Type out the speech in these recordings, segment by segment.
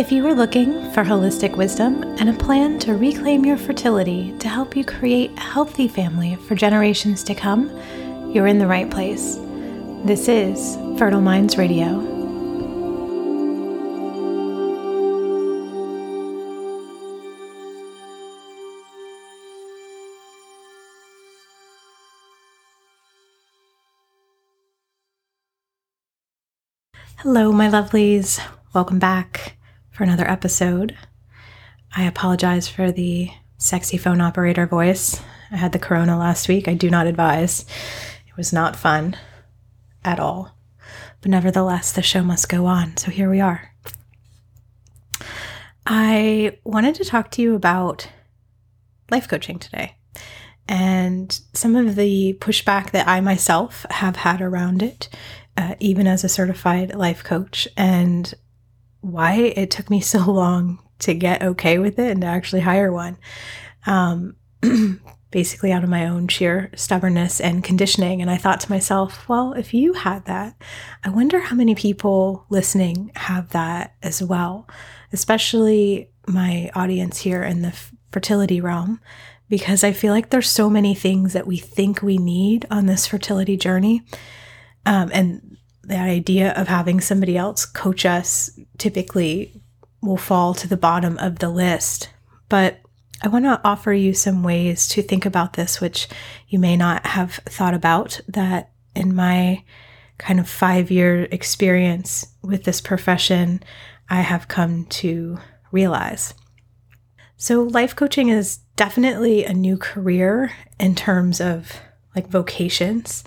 If you are looking for holistic wisdom and a plan to reclaim your fertility to help you create a healthy family for generations to come, you're in the right place. This is Fertile Minds Radio. Hello, my lovelies. Welcome back for another episode. I apologize for the sexy phone operator voice. I had the corona last week. I do not advise. It was not fun at all. But nevertheless, the show must go on. So here we are. I wanted to talk to you about life coaching today and some of the pushback that I myself have had around it uh, even as a certified life coach, and why it took me so long to get okay with it and to actually hire one. Um, basically, out of my own sheer stubbornness and conditioning. And I thought to myself, well, if you had that, I wonder how many people listening have that as well, especially my audience here in the fertility realm because I feel like there's so many things that we think we need on this fertility journey um, and the idea of having somebody else coach us typically will fall to the bottom of the list. But I want to offer you some ways to think about this, which you may not have thought about, that in my kind of five year experience with this profession, I have come to realize. So, life coaching is definitely a new career in terms of like vocations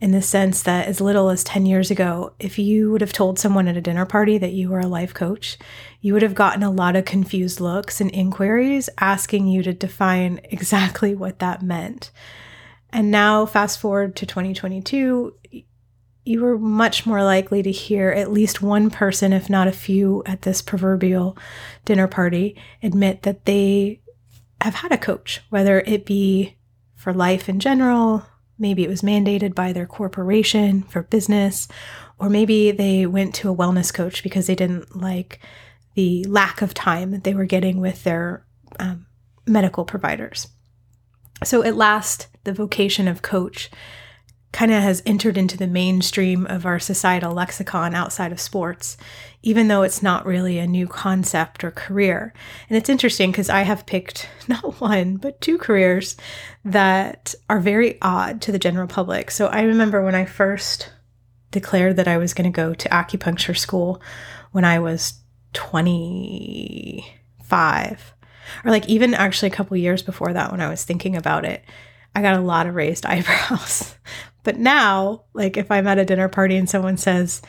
in the sense that as little as 10 years ago, if you would have told someone at a dinner party that you were a life coach, you would have gotten a lot of confused looks and inquiries asking you to define exactly what that meant. And now, fast forward to 2022, you were much more likely to hear at least one person, if not a few, at this proverbial dinner party admit that they have had a coach, whether it be for life in general, Maybe it was mandated by their corporation for business, or maybe they went to a wellness coach because they didn't like the lack of time that they were getting with their um, medical providers. So, at last, the vocation of coach kind of has entered into the mainstream of our societal lexicon outside of sports, even though it's not really a new concept or career. And it's interesting because I have picked not one, but two careers that are very odd to the general public. So I remember when I first declared that I was going to go to acupuncture school when I was 25 or like even actually a couple years before that when I was thinking about it I got a lot of raised eyebrows but now, like if I'm at a dinner party and someone says,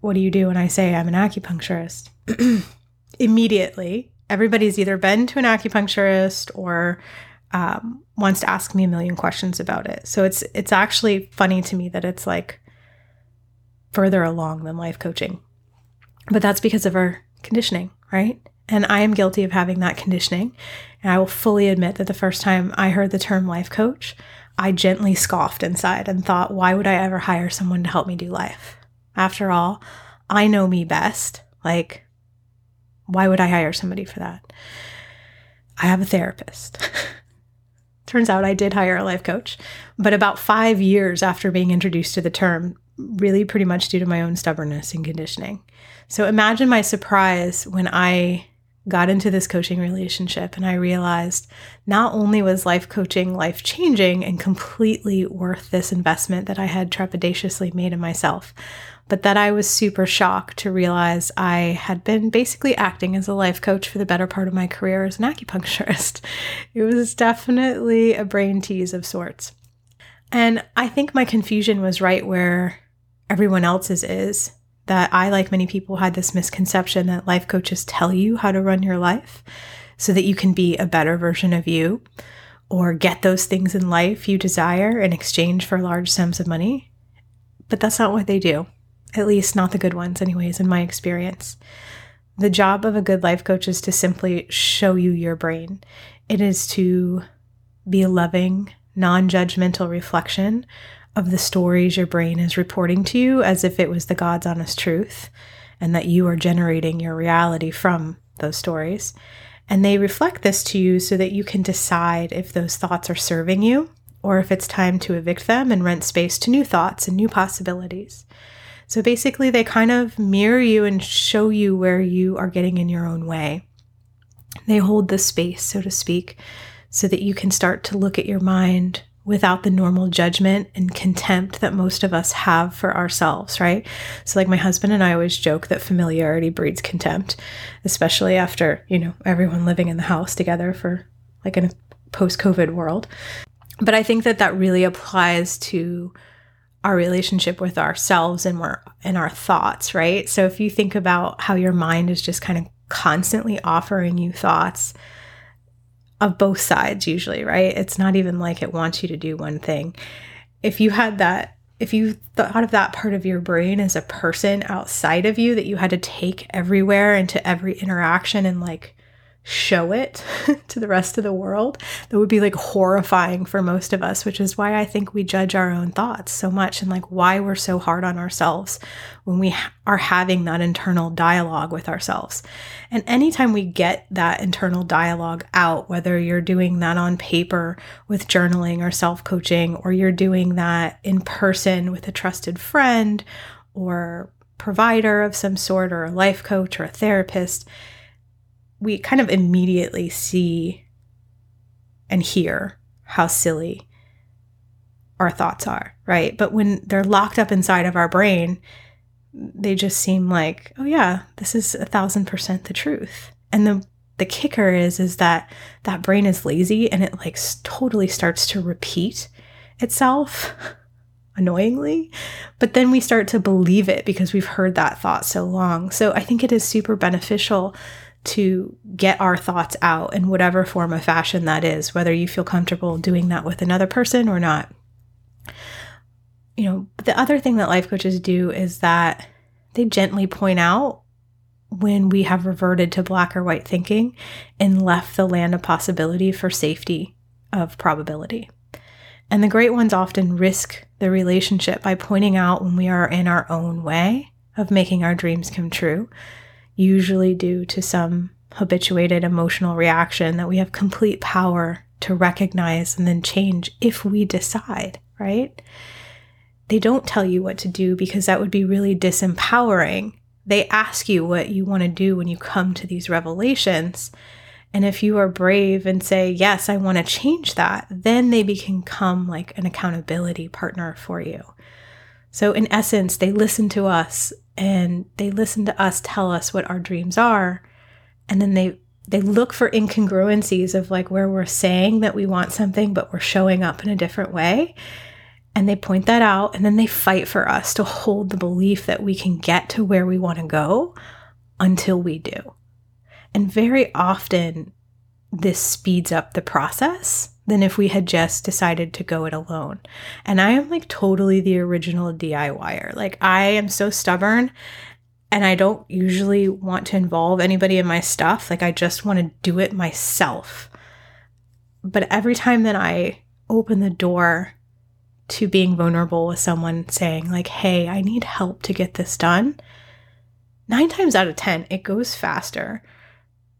What do you do? And I say, I'm an acupuncturist, immediately everybody's either been to an acupuncturist or um, wants to ask me a million questions about it. So it's it's actually funny to me that it's like further along than life coaching. But that's because of our conditioning, right? And I am guilty of having that conditioning. And I will fully admit that the first time I heard the term life coach, I gently scoffed inside and thought, why would I ever hire someone to help me do life? After all, I know me best. Like, why would I hire somebody for that? I have a therapist. Turns out I did hire a life coach, but about five years after being introduced to the term, really pretty much due to my own stubbornness and conditioning. So imagine my surprise when I got into this coaching relationship and I realized not only was life coaching life changing and completely worth this investment that I had trepidatiously made in myself, but that I was super shocked to realize I had been basically acting as a life coach for the better part of my career as an acupuncturist. It was definitely a brain tease of sorts. And I think my confusion was right where everyone else's is that I, like many people, had this misconception that life coaches tell you how to run your life so that you can be a better version of you or get those things in life you desire in exchange for large sums of money. But that's not what they do, at least not the good ones, anyways, in my experience. The job of a good life coach is to simply show you your brain, it is to be a loving, non judgmental reflection of the stories your brain is reporting to you as if it was the God's honest truth, and that you are generating your reality from those stories. And they reflect this to you so that you can decide if those thoughts are serving you or if it's time to evict them and rent space to new thoughts and new possibilities. So basically, they kind of mirror you and show you where you are getting in your own way. They hold the space, so to speak, so that you can start to look at your mind without the normal judgment and contempt that most of us have for ourselves, right? So, like my husband and I always joke that familiarity breeds contempt, especially after, you know, everyone living in the house together for like in a post COVID world. But I think that that really applies to our relationship with ourselves and our and our thoughts, right? So if you think about how your mind is just kind of constantly offering you thoughts of both sides usually, right? It's not even like it wants you to do one thing. If you had that, if you thought of that part of your brain as a person outside of you that you had to take everywhere into every interaction and like show it to the rest of the world that would be like horrifying for most of us which is why i think we judge our own thoughts so much and like why we're so hard on ourselves when we are having that internal dialogue with ourselves. And anytime we get that internal dialogue out whether you're doing that on paper with journaling or self-coaching or you're doing that in person with a trusted friend or provider of some sort or a life coach or a therapist we kind of immediately see and hear how silly our thoughts are, right? But when they're locked up inside of our brain, they just seem like, oh yeah, this is a thousand percent the truth. And the the kicker is is that that brain is lazy and it like totally starts to repeat itself annoyingly but then we start to believe it because we've heard that thought so long so i think it is super beneficial to get our thoughts out in whatever form of fashion that is, whether you feel comfortable doing that with another person or not. You know, the other thing that life coaches do is that they gently point out when we have reverted to black or white thinking and left the land of possibility for safety of probability. And the great ones often risk the relationship by pointing out when we are in our own way of making our dreams come true usually due to some habituated emotional reaction that we have complete power to recognize and then change if we decide, right? They don't tell you what to do because that would be really disempowering. They ask you what you want to do when you come to these revelations. And if you are brave and say, Yes, I want to change that, then they become like an accountability partner for you. So, in essence, they listen to us and they listen to us tell us what our dreams are. And then they they look for incongruencies of like where we're saying that we want something but we're showing up in a different way. And they point that out and then they fight for us to hold the belief that we can get to where we want to go until we do. And very often this speeds up the process than if we had just decided to go it alone. And I am like totally the original DIYer. Like I am so stubborn and I don't usually want to involve anybody in my stuff. Like I just want to do it myself. But every time that I open the door to being vulnerable with someone saying like, "Hey, I need help to get this done." 9 times out of 10 it goes faster.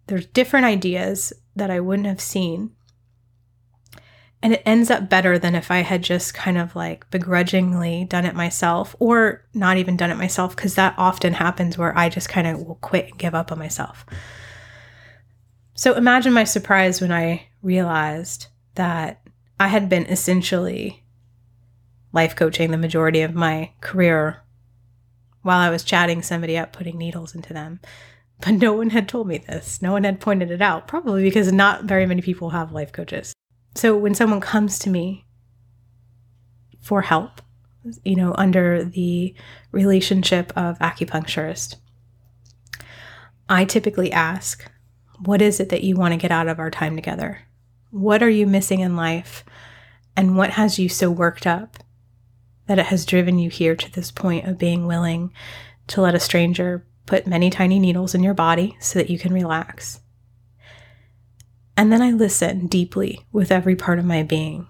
There's different ideas that I wouldn't have seen and it ends up better than if I had just kind of like begrudgingly done it myself or not even done it myself, because that often happens where I just kind of will quit and give up on myself. So imagine my surprise when I realized that I had been essentially life coaching the majority of my career while I was chatting somebody up, putting needles into them. But no one had told me this. No one had pointed it out, probably because not very many people have life coaches. So when someone comes to me for help, you know, under the relationship of acupuncturist, I typically ask, what is it that you want to get out of our time together? What are you missing in life? And what has you so worked up that it has driven you here to this point of being willing to let a stranger put many tiny needles in your body so that you can relax? And then I listen deeply with every part of my being.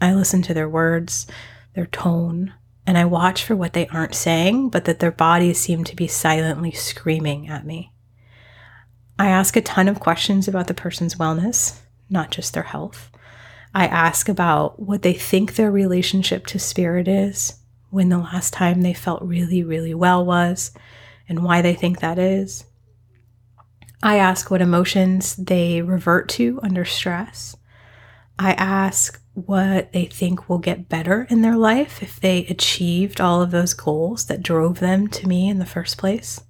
I listen to their words, their tone, and I watch for what they aren't saying, but that their bodies seem to be silently screaming at me. I ask a ton of questions about the person's wellness, not just their health. I ask about what they think their relationship to spirit is, when the last time they felt really, really well was, and why they think that is. I ask what emotions they revert to under stress. I ask what they think will get better in their life if they achieved all of those goals that drove them to me in the first place.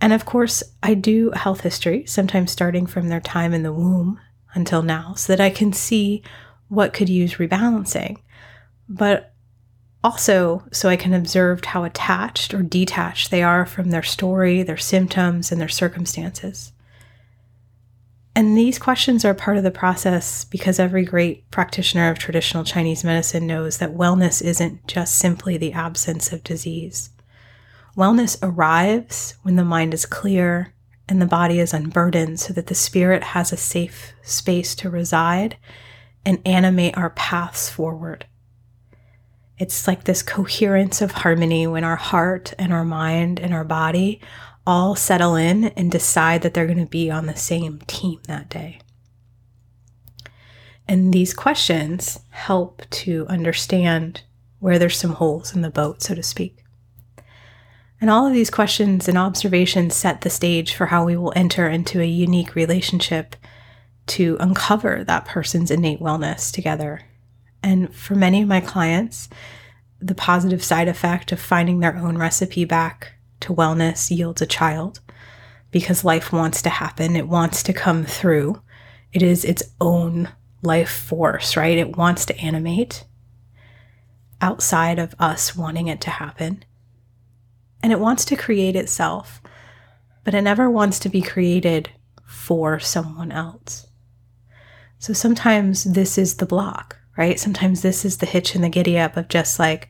And of course, I do health history, sometimes starting from their time in the womb until now, so that I can see what could use rebalancing, but also so I can observe how attached or detached they are from their story, their symptoms, and their circumstances. And these questions are part of the process because every great practitioner of traditional Chinese medicine knows that wellness isn't just simply the absence of disease. Wellness arrives when the mind is clear and the body is unburdened so that the spirit has a safe space to reside and animate our paths forward. It's like this coherence of harmony when our heart and our mind and our body all settle in and decide that they're going to be on the same team that day. And these questions help to understand where there's some holes in the boat, so to speak. And all of these questions and observations set the stage for how we will enter into a unique relationship to uncover that person's innate wellness together. And for many of my clients, the positive side effect of finding their own recipe back to wellness yields a child because life wants to happen, it wants to come through. It is its own life force, right? It wants to animate outside of us wanting it to happen and it wants to create itself, but it never wants to be created for someone else. So sometimes this is the block, right? Sometimes this is the hitch in the giddy up of just like,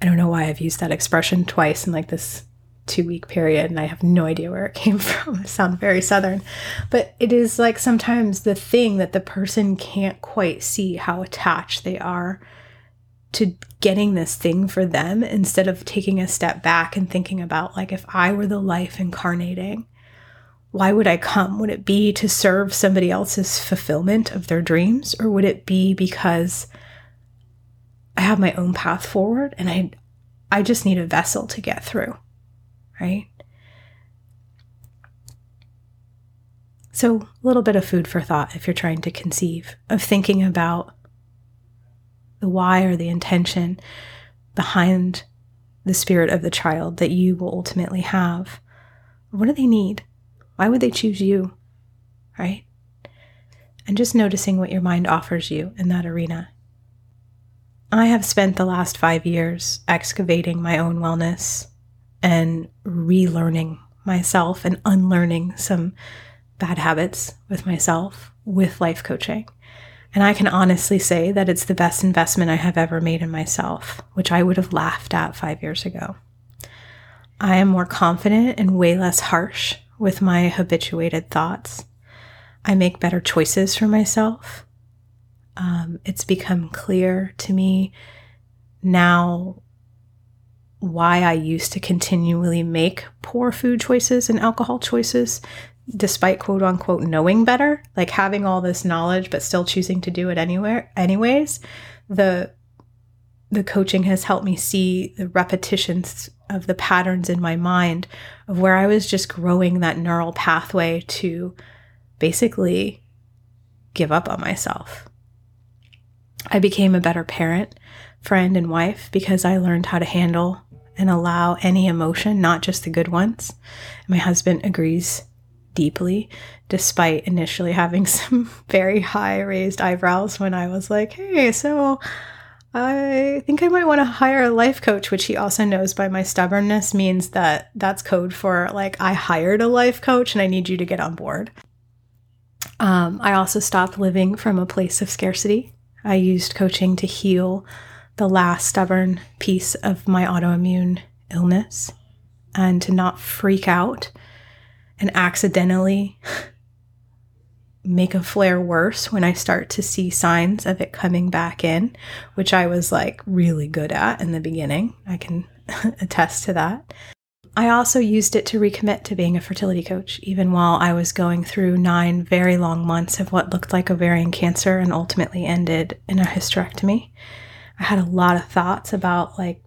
I don't know why I've used that expression twice in like this two week period, and I have no idea where it came from. It sounds very southern, but it is like sometimes the thing that the person can't quite see how attached they are to getting this thing for them instead of taking a step back and thinking about like if I were the life incarnating why would I come would it be to serve somebody else's fulfillment of their dreams or would it be because I have my own path forward and I I just need a vessel to get through right so a little bit of food for thought if you're trying to conceive of thinking about the why or the intention behind the spirit of the child that you will ultimately have. What do they need? Why would they choose you? Right? And just noticing what your mind offers you in that arena. I have spent the last five years excavating my own wellness and relearning myself and unlearning some bad habits with myself with life coaching. And I can honestly say that it's the best investment I have ever made in myself, which I would have laughed at five years ago. I am more confident and way less harsh with my habituated thoughts. I make better choices for myself. Um, it's become clear to me now why I used to continually make poor food choices and alcohol choices despite quote unquote knowing better, like having all this knowledge but still choosing to do it anywhere anyways, the the coaching has helped me see the repetitions of the patterns in my mind of where I was just growing that neural pathway to basically give up on myself. I became a better parent, friend, and wife because I learned how to handle and allow any emotion, not just the good ones. My husband agrees deeply, despite initially having some very high raised eyebrows when I was like, hey, so I think I might want to hire a life coach, which he also knows by my stubbornness means that that's code for like, I hired a life coach and I need you to get on board. Um, I also stopped living from a place of scarcity. I used coaching to heal the last stubborn piece of my autoimmune illness and to not freak out and accidentally make a flare worse when I start to see signs of it coming back in, which I was like really good at in the beginning. I can attest to that. I also used it to recommit to being a fertility coach, even while I was going through nine very long months of what looked like ovarian cancer and ultimately ended in a hysterectomy. I had a lot of thoughts about like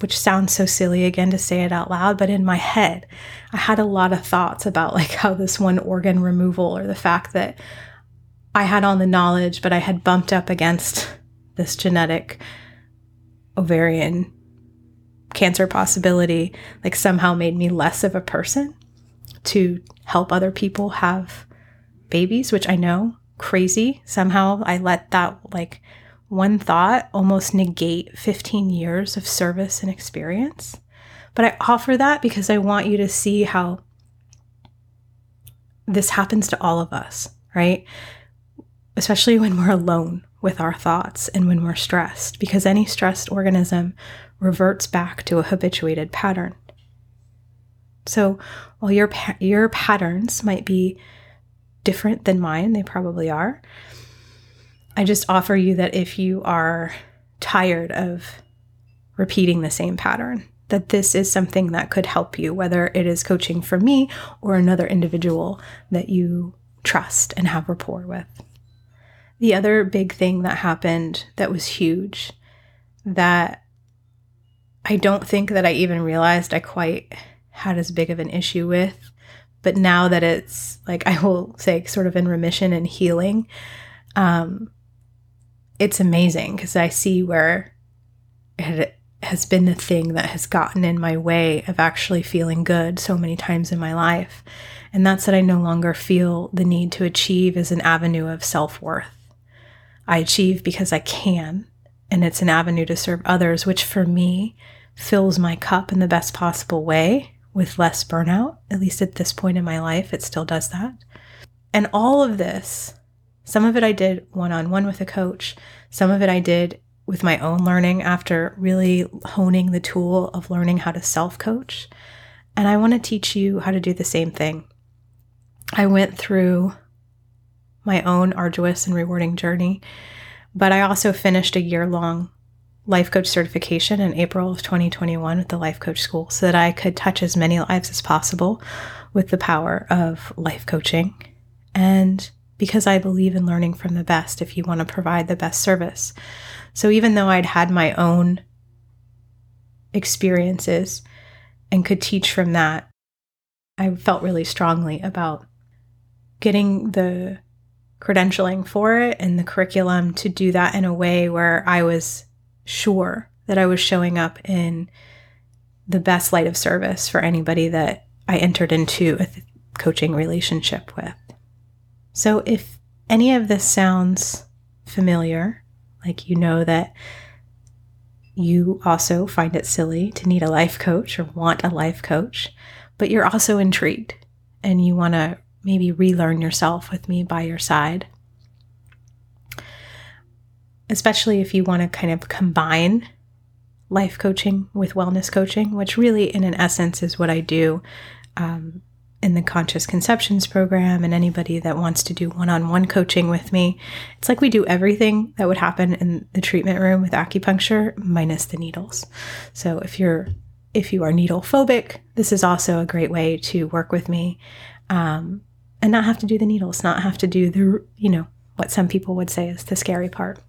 which sounds so silly again to say it out loud, but in my head, I had a lot of thoughts about like how this one organ removal or the fact that I had all the knowledge, but I had bumped up against this genetic ovarian cancer possibility, like somehow made me less of a person to help other people have babies, which I know crazy. Somehow I let that like one thought almost negate 15 years of service and experience. But I offer that because I want you to see how this happens to all of us, right? Especially when we're alone with our thoughts and when we're stressed, because any stressed organism reverts back to a habituated pattern. So while your pa- your patterns might be different than mine, they probably are. I just offer you that if you are tired of repeating the same pattern, that this is something that could help you, whether it is coaching from me or another individual that you trust and have rapport with. The other big thing that happened that was huge that I don't think that I even realized I quite had as big of an issue with, but now that it's like I will say sort of in remission and healing, um, it's amazing because I see where it has been the thing that has gotten in my way of actually feeling good so many times in my life. And that's that I no longer feel the need to achieve as an avenue of self worth. I achieve because I can, and it's an avenue to serve others, which for me fills my cup in the best possible way with less burnout. At least at this point in my life, it still does that. And all of this some of it I did one on one with a coach, some of it I did with my own learning after really honing the tool of learning how to self coach. And I want to teach you how to do the same thing. I went through my own arduous and rewarding journey, but I also finished a year long life coach certification in April of 2021 with the Life Coach School so that I could touch as many lives as possible with the power of life coaching. And because I believe in learning from the best if you want to provide the best service. So even though I'd had my own experiences and could teach from that, I felt really strongly about getting the credentialing for it and the curriculum to do that in a way where I was sure that I was showing up in the best light of service for anybody that I entered into a coaching relationship with. So if any of this sounds familiar, like you know that you also find it silly to need a life coach or want a life coach, but you're also intrigued and you want to maybe relearn yourself with me by your side. Especially if you want to kind of combine life coaching with wellness coaching, which really, in an essence, is what I do. Um, in the Conscious Conceptions program and anybody that wants to do one on one coaching with me. It's like we do everything that would happen in the treatment room with acupuncture minus the needles. So if you're if you are needle phobic, this is also a great way to work with me um, and not have to do the needles, not have to do the, you know, what some people would say is the scary part.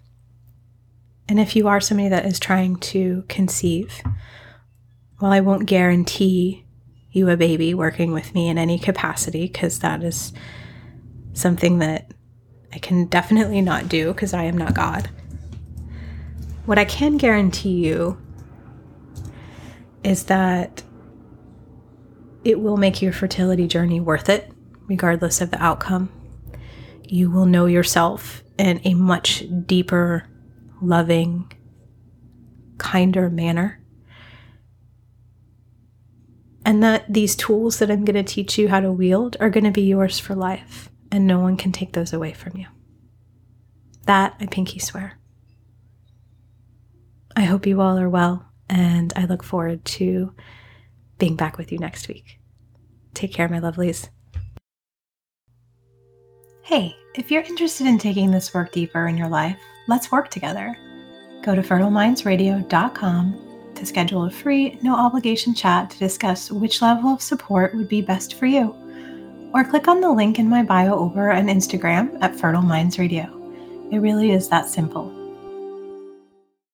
And if you are somebody that is trying to conceive, while I won't guarantee you a baby working with me in any capacity because that is something that I can definitely not do because I am not God. What I can guarantee you is that it will make your fertility journey worth it, regardless of the outcome. You will know yourself in a much deeper, loving, kinder manner and that these tools that I'm going to teach you how to wield are going to be yours for life, and no one can take those away from you. That I pinky swear. I hope you all are well, and I look forward to being back with you next week. Take care, my lovelies. Hey, if you're interested in taking this work deeper in your life, let's work together. Go to fertilemindsradio.com to schedule a free, no obligation chat to discuss which level of support would be best for you. Or click on the link in my bio over on Instagram at Fertile Minds Radio. It really is that simple.